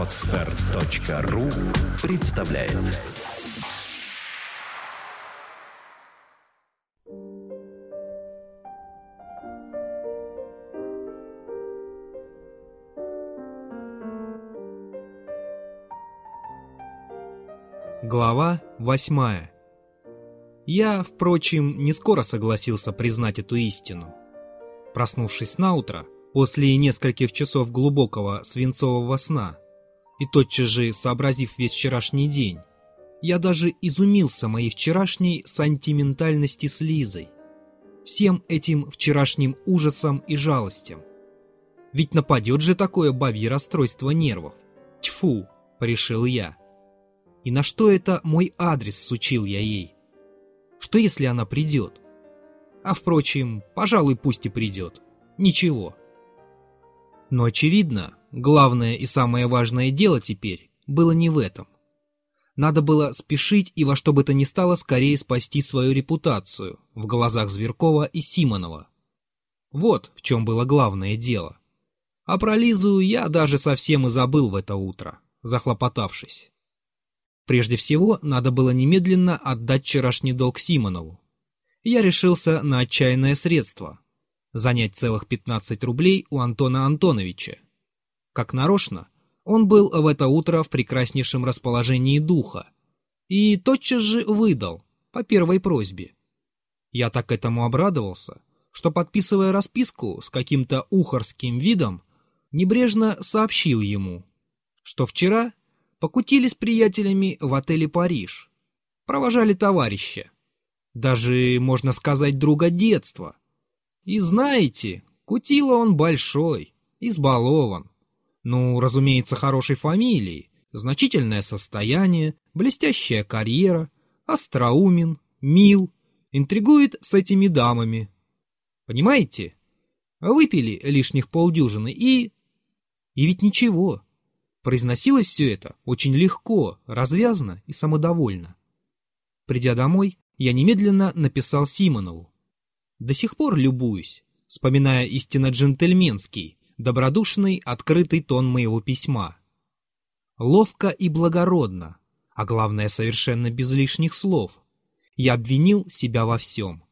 Отстар.ру представляет Глава восьмая Я, впрочем, не скоро согласился признать эту истину. Проснувшись на утро, после нескольких часов глубокого свинцового сна, и тотчас же сообразив весь вчерашний день, я даже изумился моей вчерашней сантиментальности с Лизой, всем этим вчерашним ужасом и жалостям. Ведь нападет же такое бабье расстройство нервов. Тьфу, решил я. И на что это мой адрес сучил я ей? Что если она придет? А впрочем, пожалуй, пусть и придет. Ничего. Но очевидно, главное и самое важное дело теперь было не в этом. Надо было спешить и во что бы то ни стало скорее спасти свою репутацию в глазах Зверкова и Симонова. Вот в чем было главное дело. А про Лизу я даже совсем и забыл в это утро, захлопотавшись. Прежде всего, надо было немедленно отдать вчерашний долг Симонову. Я решился на отчаянное средство — занять целых 15 рублей у Антона Антоновича. Как нарочно, он был в это утро в прекраснейшем расположении духа и тотчас же выдал, по первой просьбе. Я так этому обрадовался, что, подписывая расписку с каким-то ухарским видом, небрежно сообщил ему, что вчера покутили с приятелями в отеле «Париж». Провожали товарища. Даже, можно сказать, друга детства. И знаете, кутила он большой, избалован. Ну, разумеется, хорошей фамилии, значительное состояние, блестящая карьера, остроумен, мил, интригует с этими дамами. Понимаете? Выпили лишних полдюжины и... И ведь ничего, Произносилось все это очень легко, развязно и самодовольно. Придя домой, я немедленно написал Симонову. До сих пор любуюсь, вспоминая истинно джентльменский, добродушный, открытый тон моего письма. Ловко и благородно, а главное, совершенно без лишних слов, я обвинил себя во всем.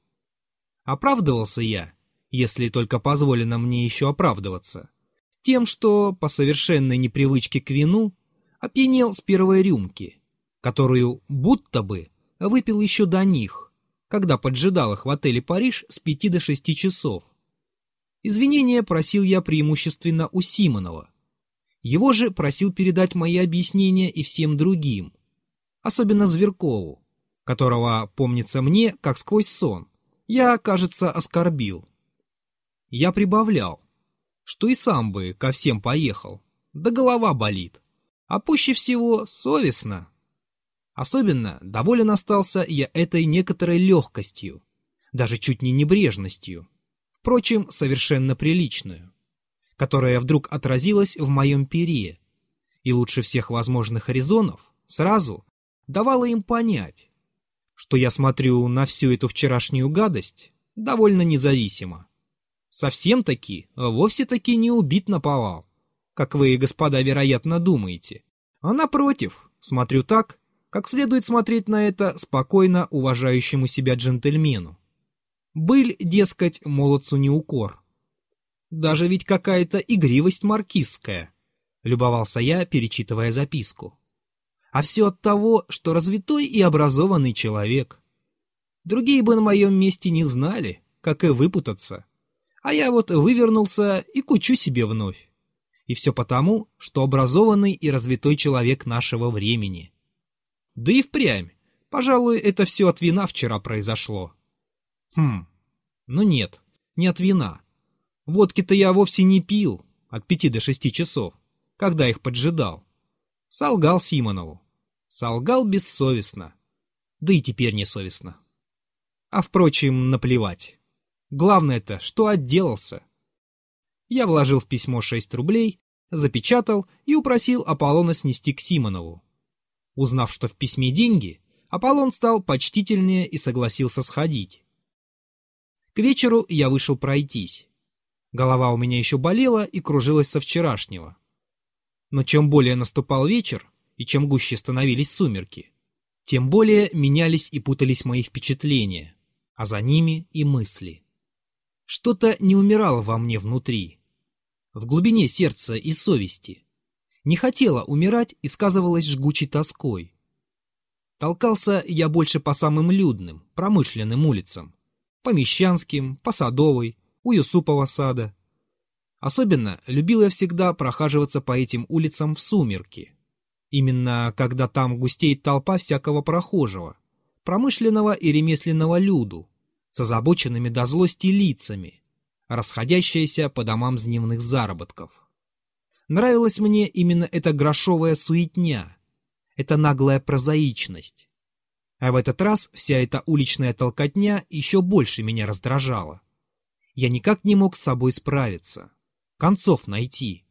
Оправдывался я, если только позволено мне еще оправдываться, тем, что по совершенной непривычке к вину опьянел с первой рюмки, которую будто бы выпил еще до них, когда поджидал их в отеле «Париж» с пяти до шести часов. Извинения просил я преимущественно у Симонова. Его же просил передать мои объяснения и всем другим, особенно Зверкову, которого, помнится мне, как сквозь сон, я, кажется, оскорбил. Я прибавлял, что и сам бы ко всем поехал. Да голова болит. А пуще всего совестно. Особенно доволен остался я этой некоторой легкостью, даже чуть не небрежностью, впрочем, совершенно приличную, которая вдруг отразилась в моем пере, и лучше всех возможных резонов сразу давала им понять, что я смотрю на всю эту вчерашнюю гадость довольно независимо. Совсем-таки, вовсе-таки не убит наповал, как вы, господа, вероятно, думаете. А напротив, смотрю так, как следует смотреть на это спокойно уважающему себя джентльмену. Быль, дескать, молодцу не укор. Даже ведь какая-то игривость маркизская, любовался я, перечитывая записку. А все от того, что развитой и образованный человек. Другие бы на моем месте не знали, как и выпутаться. А я вот вывернулся и кучу себе вновь. И все потому, что образованный и развитой человек нашего времени. Да и впрямь, пожалуй, это все от вина вчера произошло. Хм, ну нет, не от вина. Водки-то я вовсе не пил от пяти до шести часов, когда их поджидал. Солгал Симонову. Солгал бессовестно. Да и теперь несовестно. А впрочем, наплевать. Главное-то, что отделался. Я вложил в письмо 6 рублей, запечатал и упросил Аполлона снести к Симонову. Узнав, что в письме деньги, Аполлон стал почтительнее и согласился сходить. К вечеру я вышел пройтись. Голова у меня еще болела и кружилась со вчерашнего. Но чем более наступал вечер, и чем гуще становились сумерки, тем более менялись и путались мои впечатления, а за ними и мысли. Что-то не умирало во мне внутри, в глубине сердца и совести. Не хотела умирать и сказывалась жгучей тоской. Толкался я больше по самым людным, промышленным улицам. По Мещанским, по Садовой, у Юсупова сада. Особенно любил я всегда прохаживаться по этим улицам в сумерки. Именно когда там густеет толпа всякого прохожего, промышленного и ремесленного люду, с озабоченными до злости лицами, расходящаяся по домам дневных заработков. Нравилась мне именно эта грошовая суетня, эта наглая прозаичность. А в этот раз вся эта уличная толкотня еще больше меня раздражала. Я никак не мог с собой справиться, концов найти.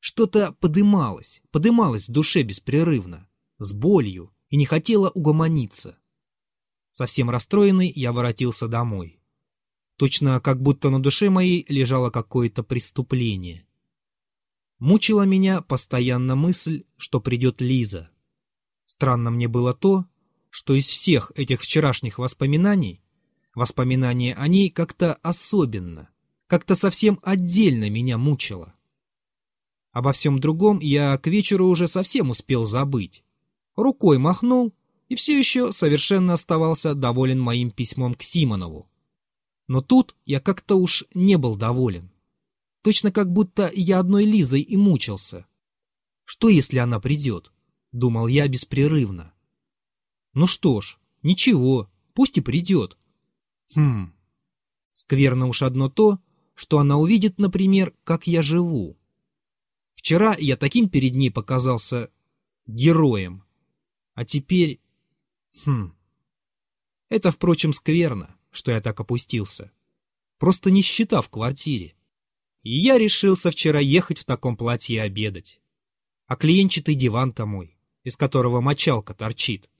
Что-то подымалось, подымалось в душе беспрерывно, с болью, и не хотело угомониться. Совсем расстроенный, я воротился домой. Точно как будто на душе моей лежало какое-то преступление. Мучила меня постоянно мысль, что придет Лиза. Странно мне было то, что из всех этих вчерашних воспоминаний, воспоминание о ней как-то особенно, как-то совсем отдельно меня мучило. Обо всем другом я к вечеру уже совсем успел забыть. Рукой махнул и все еще совершенно оставался доволен моим письмом к Симонову. Но тут я как-то уж не был доволен. Точно как будто я одной Лизой и мучился. Что, если она придет? Думал я беспрерывно. Ну что ж, ничего, пусть и придет. Хм, скверно уж одно то, что она увидит, например, как я живу. Вчера я таким перед ней показался героем, а теперь... Хм... Это, впрочем, скверно, что я так опустился. Просто нищета в квартире. И я решился вчера ехать в таком платье обедать. А клиенчатый диван-то мой, из которого мочалка торчит.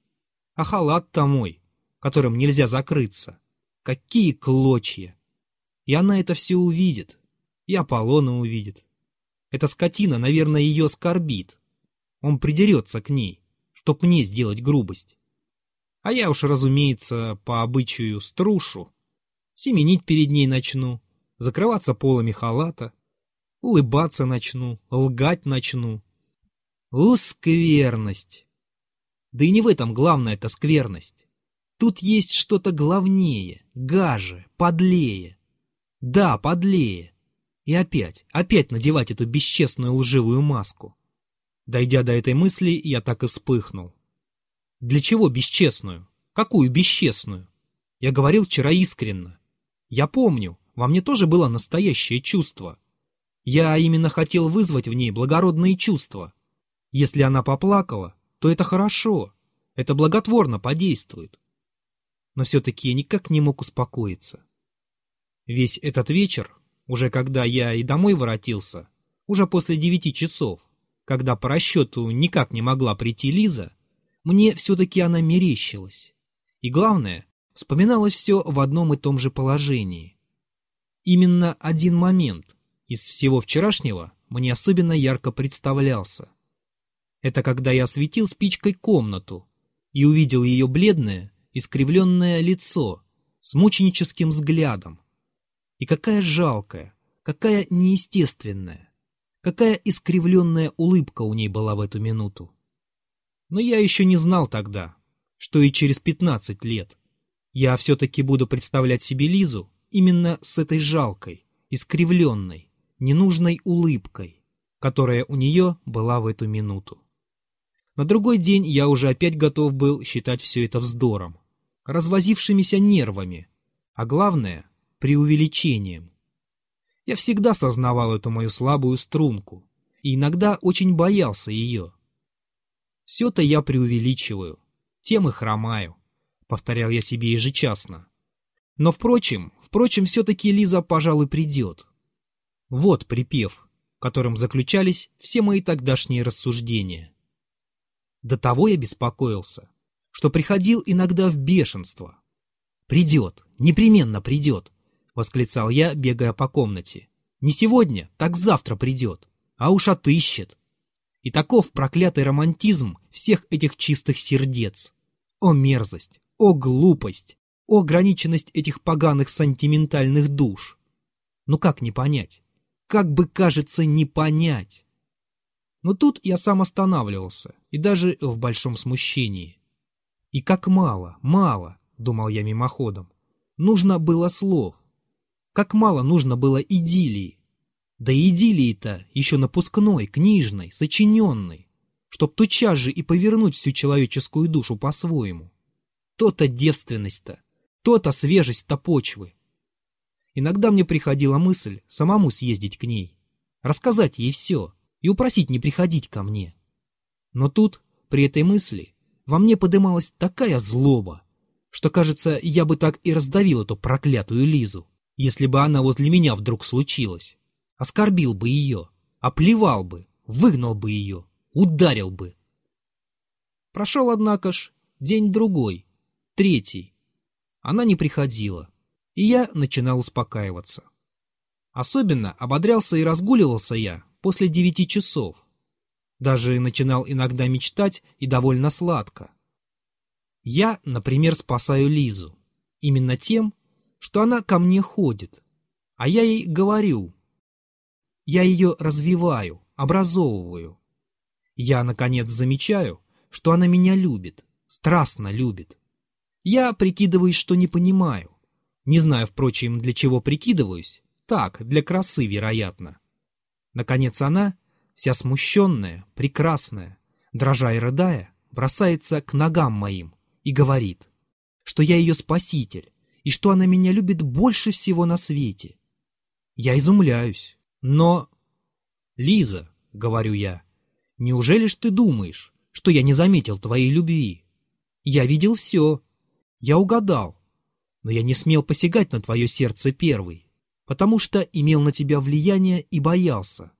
А халат-то мой, которым нельзя закрыться. Какие клочья! И она это все увидит. И Аполлона увидит. Эта скотина, наверное, ее оскорбит. Он придерется к ней, чтоб мне сделать грубость. А я уж, разумеется, по обычаю струшу. Семенить перед ней начну, закрываться полами халата, улыбаться начну, лгать начну. У, скверность! Да и не в этом главная эта скверность. Тут есть что-то главнее, гаже, подлее. Да, подлее. И опять, опять надевать эту бесчестную лживую маску. Дойдя до этой мысли, я так и вспыхнул. Для чего бесчестную? Какую бесчестную? Я говорил вчера искренно. Я помню, во мне тоже было настоящее чувство. Я именно хотел вызвать в ней благородные чувства. Если она поплакала, то это хорошо, это благотворно подействует. Но все-таки я никак не мог успокоиться. Весь этот вечер, уже когда я и домой воротился, уже после девяти часов, когда по расчету никак не могла прийти Лиза, мне все-таки она мерещилась. И главное, вспоминалось все в одном и том же положении. Именно один момент из всего вчерашнего мне особенно ярко представлялся. Это когда я осветил спичкой комнату и увидел ее бледное, искривленное лицо с мученическим взглядом. И какая жалкая, какая неестественная. Какая искривленная улыбка у ней была в эту минуту. Но я еще не знал тогда, что и через пятнадцать лет я все-таки буду представлять себе Лизу именно с этой жалкой, искривленной, ненужной улыбкой, которая у нее была в эту минуту. На другой день я уже опять готов был считать все это вздором, развозившимися нервами, а главное — преувеличением. Я всегда сознавал эту мою слабую струнку и иногда очень боялся ее. Все-то я преувеличиваю, тем и хромаю, повторял я себе ежечасно. Но, впрочем, впрочем, все-таки Лиза, пожалуй, придет. Вот припев, которым заключались все мои тогдашние рассуждения. До того я беспокоился, что приходил иногда в бешенство. «Придет, непременно придет», восклицал я, бегая по комнате. «Не сегодня, так завтра придет, а уж отыщет». И таков проклятый романтизм всех этих чистых сердец. О мерзость! О глупость! О ограниченность этих поганых сантиментальных душ! Ну как не понять? Как бы, кажется, не понять? Но тут я сам останавливался, и даже в большом смущении. И как мало, мало, думал я мимоходом, нужно было слов. Как мало нужно было идиллии. Да идиллии-то еще напускной, книжной, сочиненной, чтоб тотчас же и повернуть всю человеческую душу по-своему. То-то девственность-то, то-то свежесть-то почвы. Иногда мне приходила мысль самому съездить к ней, рассказать ей все и упросить не приходить ко мне. Но тут, при этой мысли, во мне подымалась такая злоба, что, кажется, я бы так и раздавил эту проклятую Лизу, если бы она возле меня вдруг случилась. Оскорбил бы ее, оплевал бы, выгнал бы ее, ударил бы. Прошел, однако ж, день-другой, Третий. Она не приходила, и я начинал успокаиваться. Особенно ободрялся и разгуливался я после девяти часов. Даже начинал иногда мечтать и довольно сладко. Я, например, спасаю Лизу. Именно тем, что она ко мне ходит. А я ей говорю. Я ее развиваю, образовываю. Я, наконец, замечаю, что она меня любит, страстно любит. Я прикидываюсь, что не понимаю. Не знаю, впрочем, для чего прикидываюсь. Так, для красы, вероятно. Наконец она, вся смущенная, прекрасная, дрожа и рыдая, бросается к ногам моим и говорит, что я ее спаситель и что она меня любит больше всего на свете. Я изумляюсь, но... «Лиза», — говорю я, — «неужели ж ты думаешь, что я не заметил твоей любви? Я видел все, я угадал, но я не смел посягать на твое сердце первый, потому что имел на тебя влияние и боялся,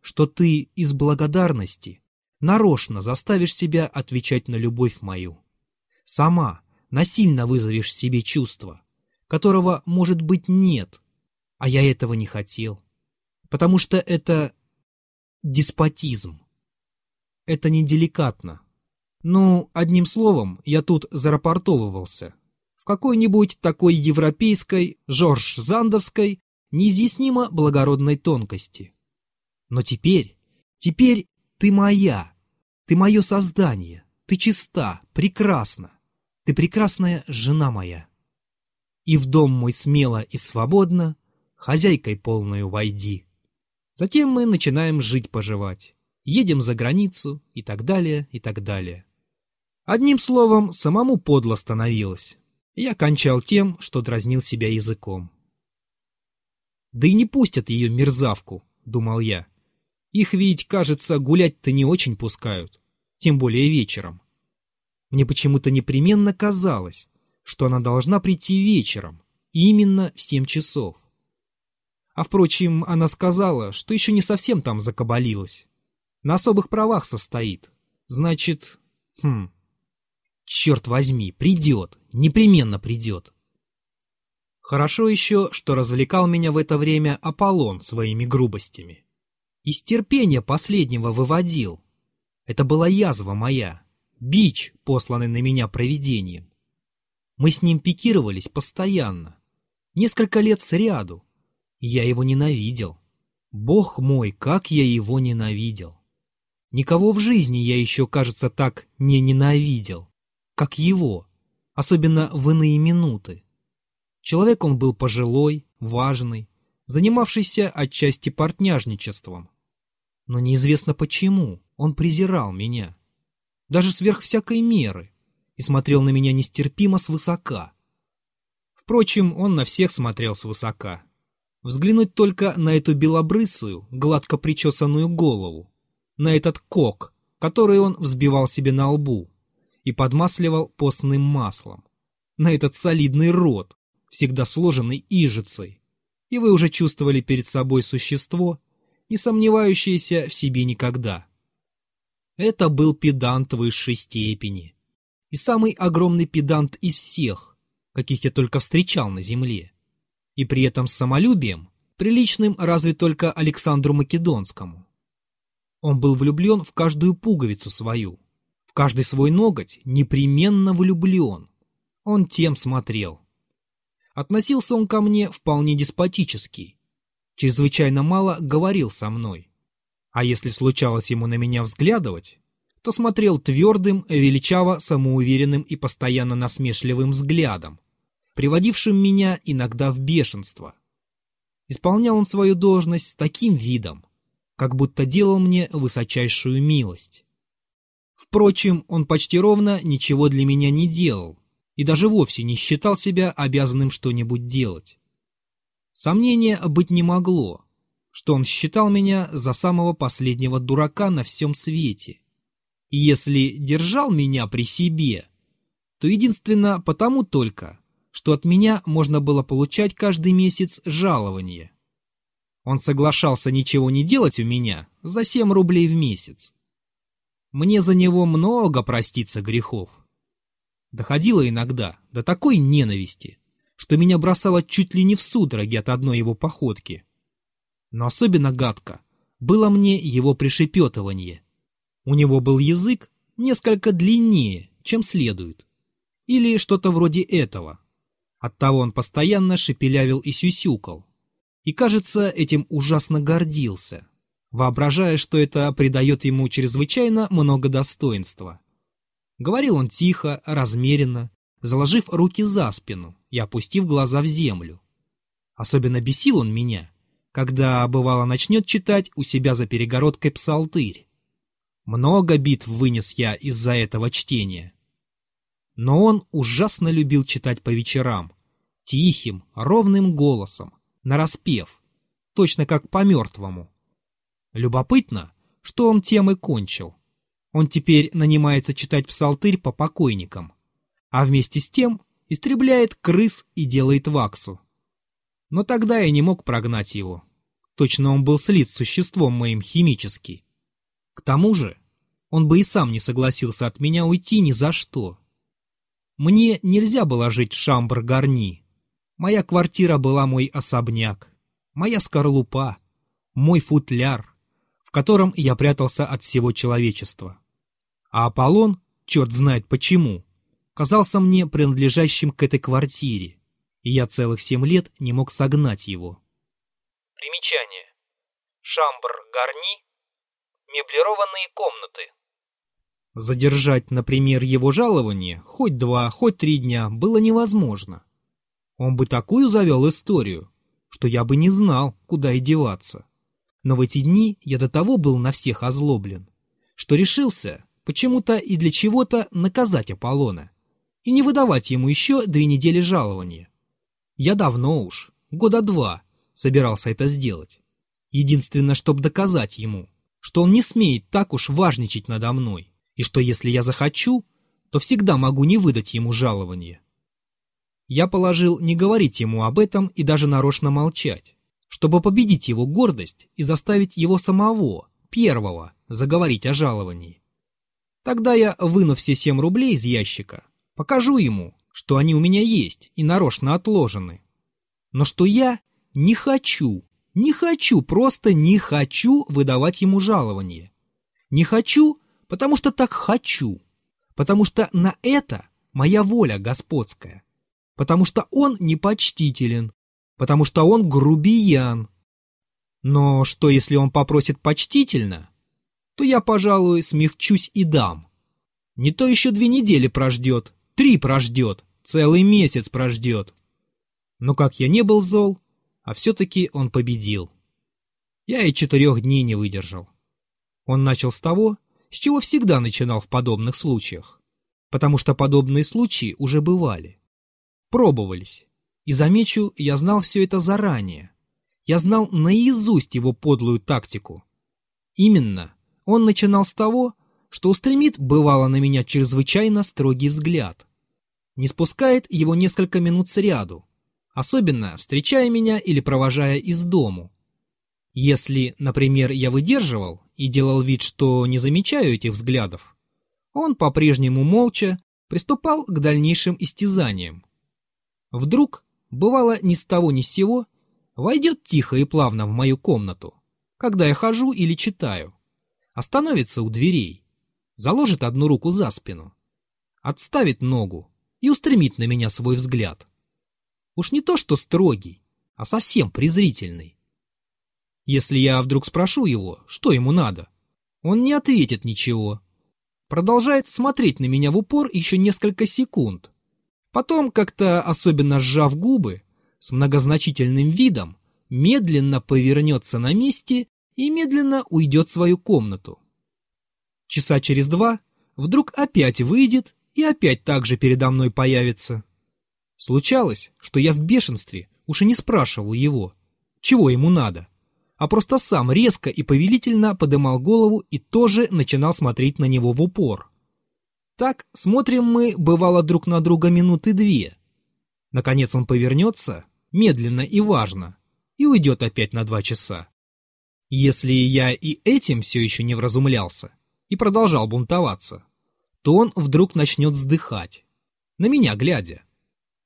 что ты из благодарности нарочно заставишь себя отвечать на любовь мою. Сама насильно вызовешь себе чувство, которого, может быть, нет, а я этого не хотел, потому что это деспотизм. Это неделикатно, ну, одним словом, я тут зарапортовывался. В какой-нибудь такой европейской, Жорж-Зандовской, неизъяснимо благородной тонкости. Но теперь, теперь ты моя, ты мое создание, ты чиста, прекрасна, ты прекрасная жена моя. И в дом мой смело и свободно, хозяйкой полную войди. Затем мы начинаем жить-поживать, едем за границу и так далее, и так далее. Одним словом, самому подло становилось. Я кончал тем, что дразнил себя языком. «Да и не пустят ее мерзавку», — думал я. «Их ведь, кажется, гулять-то не очень пускают, тем более вечером. Мне почему-то непременно казалось, что она должна прийти вечером, именно в семь часов. А впрочем, она сказала, что еще не совсем там закабалилась. На особых правах состоит. Значит, хм, Черт возьми, придет, непременно придет. Хорошо еще, что развлекал меня в это время Аполлон своими грубостями. Из терпения последнего выводил. Это была язва моя, бич, посланный на меня провидением. Мы с ним пикировались постоянно, несколько лет сряду. Я его ненавидел. Бог мой, как я его ненавидел. Никого в жизни я еще, кажется, так не ненавидел как его, особенно в иные минуты. Человек он был пожилой, важный, занимавшийся отчасти портняжничеством. Но неизвестно почему он презирал меня, даже сверх всякой меры, и смотрел на меня нестерпимо свысока. Впрочем, он на всех смотрел свысока. Взглянуть только на эту белобрысую, гладко причесанную голову, на этот кок, который он взбивал себе на лбу, и подмасливал постным маслом. На этот солидный рот, всегда сложенный ижицей. И вы уже чувствовали перед собой существо, не сомневающееся в себе никогда. Это был педант высшей степени. И самый огромный педант из всех, каких я только встречал на земле. И при этом с самолюбием, приличным разве только Александру Македонскому. Он был влюблен в каждую пуговицу свою, в каждый свой ноготь непременно влюблен. Он тем смотрел. Относился он ко мне вполне деспотически. Чрезвычайно мало говорил со мной. А если случалось ему на меня взглядывать, то смотрел твердым, величаво самоуверенным и постоянно насмешливым взглядом, приводившим меня иногда в бешенство. Исполнял он свою должность с таким видом, как будто делал мне высочайшую милость. Впрочем, он почти ровно ничего для меня не делал и даже вовсе не считал себя обязанным что-нибудь делать. Сомнения быть не могло, что он считал меня за самого последнего дурака на всем свете и если держал меня при себе, то единственно потому только, что от меня можно было получать каждый месяц жалование. Он соглашался ничего не делать у меня за 7 рублей в месяц. Мне за него много проститься грехов. Доходило иногда до такой ненависти, что меня бросало чуть ли не в судороги от одной его походки. Но особенно гадко было мне его пришепетывание. У него был язык несколько длиннее, чем следует. Или что-то вроде этого. Оттого он постоянно шепелявил и сюсюкал. И, кажется, этим ужасно гордился, воображая, что это придает ему чрезвычайно много достоинства. Говорил он тихо, размеренно, заложив руки за спину и опустив глаза в землю. Особенно бесил он меня, когда, бывало, начнет читать у себя за перегородкой псалтырь. Много битв вынес я из-за этого чтения. Но он ужасно любил читать по вечерам, тихим, ровным голосом, нараспев, точно как по мертвому. Любопытно, что он тем и кончил. Он теперь нанимается читать псалтырь по покойникам, а вместе с тем истребляет крыс и делает ваксу. Но тогда я не мог прогнать его. Точно он был слит с существом моим химически. К тому же, он бы и сам не согласился от меня уйти ни за что. Мне нельзя было жить в Шамбр-Гарни. Моя квартира была мой особняк, моя скорлупа, мой футляр, в котором я прятался от всего человечества. А Аполлон, черт знает почему, казался мне принадлежащим к этой квартире, и я целых семь лет не мог согнать его. Примечание. Шамбр-Гарни Меблированные комнаты. Задержать, например, его жалование хоть два, хоть три дня было невозможно. Он бы такую завел историю, что я бы не знал, куда и деваться. Но в эти дни я до того был на всех озлоблен, что решился почему-то и для чего-то наказать Аполлона и не выдавать ему еще две недели жалования. Я давно уж, года два, собирался это сделать. Единственное, чтобы доказать ему, что он не смеет так уж важничать надо мной, и что если я захочу, то всегда могу не выдать ему жалование. Я положил не говорить ему об этом и даже нарочно молчать, чтобы победить его гордость и заставить его самого, первого, заговорить о жаловании. Тогда я, выну все семь рублей из ящика, покажу ему, что они у меня есть и нарочно отложены. Но что я не хочу не хочу, просто не хочу выдавать ему жалование. Не хочу, потому что так хочу. Потому что на это моя воля господская. Потому что он непочтителен. Потому что он грубиян. Но что, если он попросит почтительно, то я, пожалуй, смягчусь и дам. Не то еще две недели прождет, три прождет, целый месяц прождет. Но как я не был зол, а все-таки он победил. Я и четырех дней не выдержал. Он начал с того, с чего всегда начинал в подобных случаях, потому что подобные случаи уже бывали. Пробовались. И замечу, я знал все это заранее. Я знал наизусть его подлую тактику. Именно, он начинал с того, что устремит, бывало, на меня чрезвычайно строгий взгляд. Не спускает его несколько минут сряду, особенно встречая меня или провожая из дому. Если, например, я выдерживал и делал вид, что не замечаю этих взглядов, он по-прежнему молча приступал к дальнейшим истязаниям. Вдруг, бывало ни с того ни с сего, войдет тихо и плавно в мою комнату, когда я хожу или читаю, остановится у дверей, заложит одну руку за спину, отставит ногу и устремит на меня свой взгляд. Уж не то что строгий, а совсем презрительный. Если я вдруг спрошу его, что ему надо, он не ответит ничего. Продолжает смотреть на меня в упор еще несколько секунд. Потом, как-то особенно сжав губы, с многозначительным видом, медленно повернется на месте и медленно уйдет в свою комнату. Часа через два вдруг опять выйдет и опять так же передо мной появится. Случалось, что я в бешенстве уж и не спрашивал его, чего ему надо, а просто сам резко и повелительно подымал голову и тоже начинал смотреть на него в упор. Так смотрим мы, бывало, друг на друга минуты две. Наконец он повернется, медленно и важно, и уйдет опять на два часа. Если я и этим все еще не вразумлялся и продолжал бунтоваться, то он вдруг начнет вздыхать, на меня глядя.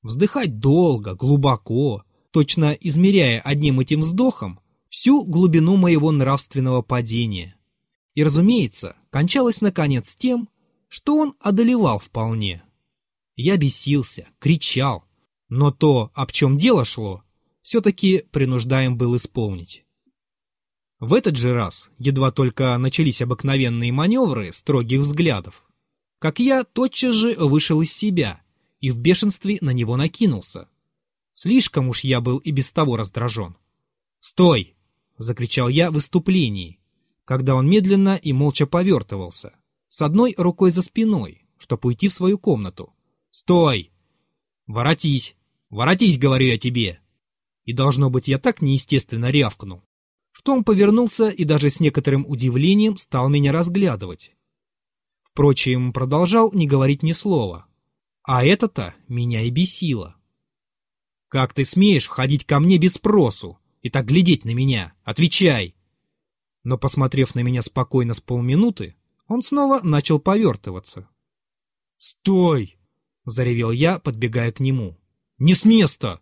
Вздыхать долго, глубоко, точно измеряя одним этим вздохом всю глубину моего нравственного падения. И, разумеется, кончалось наконец тем, что он одолевал вполне. Я бесился, кричал, но то, об чем дело шло, все-таки принуждаем был исполнить. В этот же раз, едва только начались обыкновенные маневры строгих взглядов, как я тотчас же вышел из себя и в бешенстве на него накинулся. Слишком уж я был и без того раздражен. «Стой!» — закричал я в выступлении, когда он медленно и молча повертывался, с одной рукой за спиной, чтобы уйти в свою комнату. «Стой! Воротись! Воротись, говорю я тебе!» И, должно быть, я так неестественно рявкнул, что он повернулся и даже с некоторым удивлением стал меня разглядывать. Впрочем, продолжал не говорить ни слова. А это-то меня и бесило. «Как ты смеешь входить ко мне без спросу и так глядеть на меня? Отвечай!» Но, посмотрев на меня спокойно с полминуты, он снова начал повертываться. «Стой!» — заревел я, подбегая к нему. «Не с места!»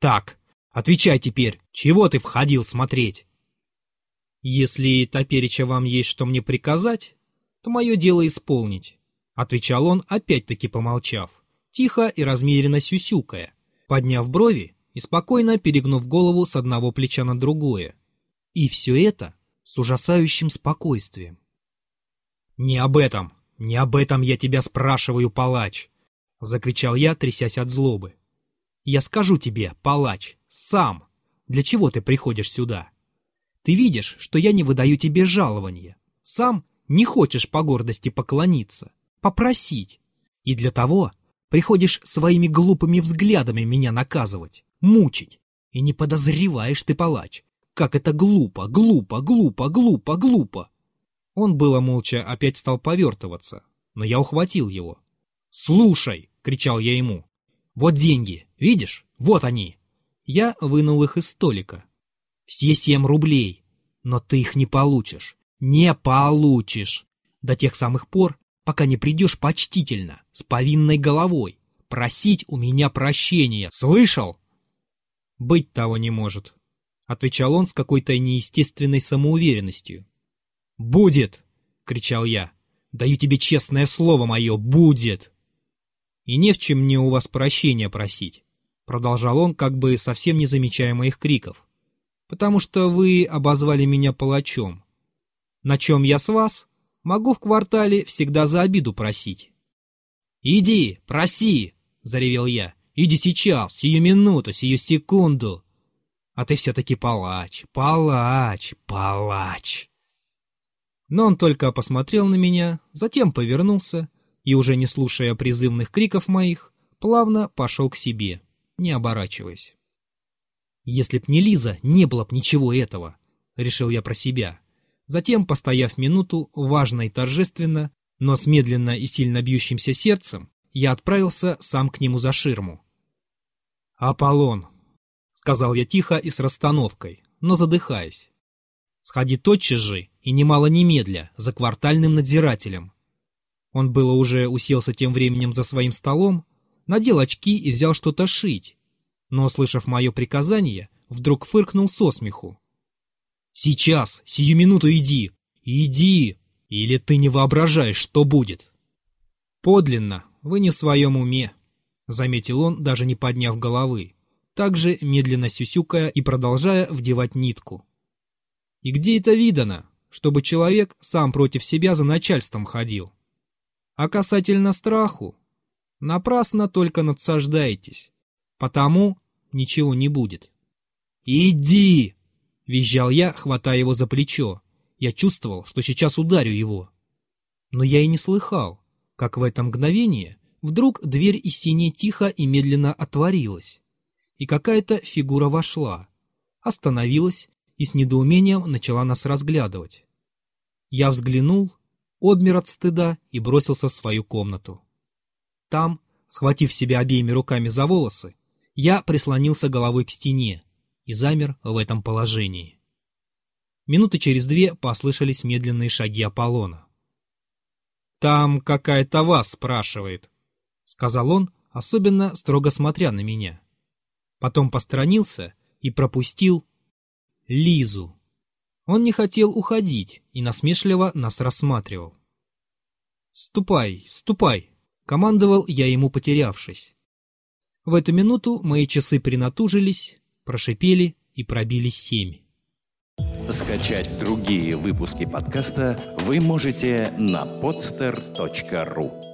«Так, отвечай теперь, чего ты входил смотреть?» «Если топереча вам есть что мне приказать, то мое дело исполнить», — отвечал он, опять-таки помолчав, тихо и размеренно сюсюкая, подняв брови и спокойно перегнув голову с одного плеча на другое. И все это с ужасающим спокойствием. «Не об этом, не об этом я тебя спрашиваю, палач!» — закричал я, трясясь от злобы. «Я скажу тебе, палач, сам, для чего ты приходишь сюда? Ты видишь, что я не выдаю тебе жалования. Сам не хочешь по гордости поклониться, попросить. И для того приходишь своими глупыми взглядами меня наказывать, мучить. И не подозреваешь ты, палач, как это глупо, глупо, глупо, глупо, глупо. Он было молча опять стал повертываться, но я ухватил его. «Слушай!» — кричал я ему. «Вот деньги, видишь? Вот они!» Я вынул их из столика. «Все семь рублей, но ты их не получишь. Не получишь. До тех самых пор, пока не придешь почтительно, с повинной головой, просить у меня прощения. Слышал? Быть того не может, — отвечал он с какой-то неестественной самоуверенностью. «Будет!» — кричал я. «Даю тебе честное слово мое, будет!» «И не в чем мне у вас прощения просить», — продолжал он, как бы совсем не замечая моих криков. «Потому что вы обозвали меня палачом на чем я с вас, могу в квартале всегда за обиду просить. «Иди, проси!» — заревел я. «Иди сейчас, сию минуту, сию секунду!» А ты все-таки палач, палач, палач. Но он только посмотрел на меня, затем повернулся и, уже не слушая призывных криков моих, плавно пошел к себе, не оборачиваясь. «Если б не Лиза, не было б ничего этого», — решил я про себя. Затем, постояв минуту, важно и торжественно, но с медленно и сильно бьющимся сердцем, я отправился сам к нему за ширму. «Аполлон», — сказал я тихо и с расстановкой, но задыхаясь. «Сходи тотчас же и немало немедля за квартальным надзирателем». Он было уже уселся тем временем за своим столом, надел очки и взял что-то шить, но, услышав мое приказание, вдруг фыркнул со смеху. «Сейчас, сию минуту иди, Иди, или ты не воображаешь, что будет. Подлинно, вы не в своем уме, заметил он, даже не подняв головы, также медленно сюсюкая и продолжая вдевать нитку. И где это видано, чтобы человек сам против себя за начальством ходил? А касательно страху, напрасно только надсаждаетесь, потому ничего не будет. «Иди!» — визжал я, хватая его за плечо. Я чувствовал, что сейчас ударю его. Но я и не слыхал, как в это мгновение вдруг дверь из синей тихо и медленно отворилась, и какая-то фигура вошла, остановилась и с недоумением начала нас разглядывать. Я взглянул, обмер от стыда и бросился в свою комнату. Там, схватив себя обеими руками за волосы, я прислонился головой к стене и замер в этом положении. Минуты через две послышались медленные шаги Аполлона. «Там какая-то вас спрашивает», — сказал он, особенно строго смотря на меня. Потом посторонился и пропустил Лизу. Он не хотел уходить и насмешливо нас рассматривал. «Ступай, ступай!» — командовал я ему, потерявшись. В эту минуту мои часы принатужились, прошипели и пробили семь. Скачать другие выпуски подкаста вы можете на podster.ru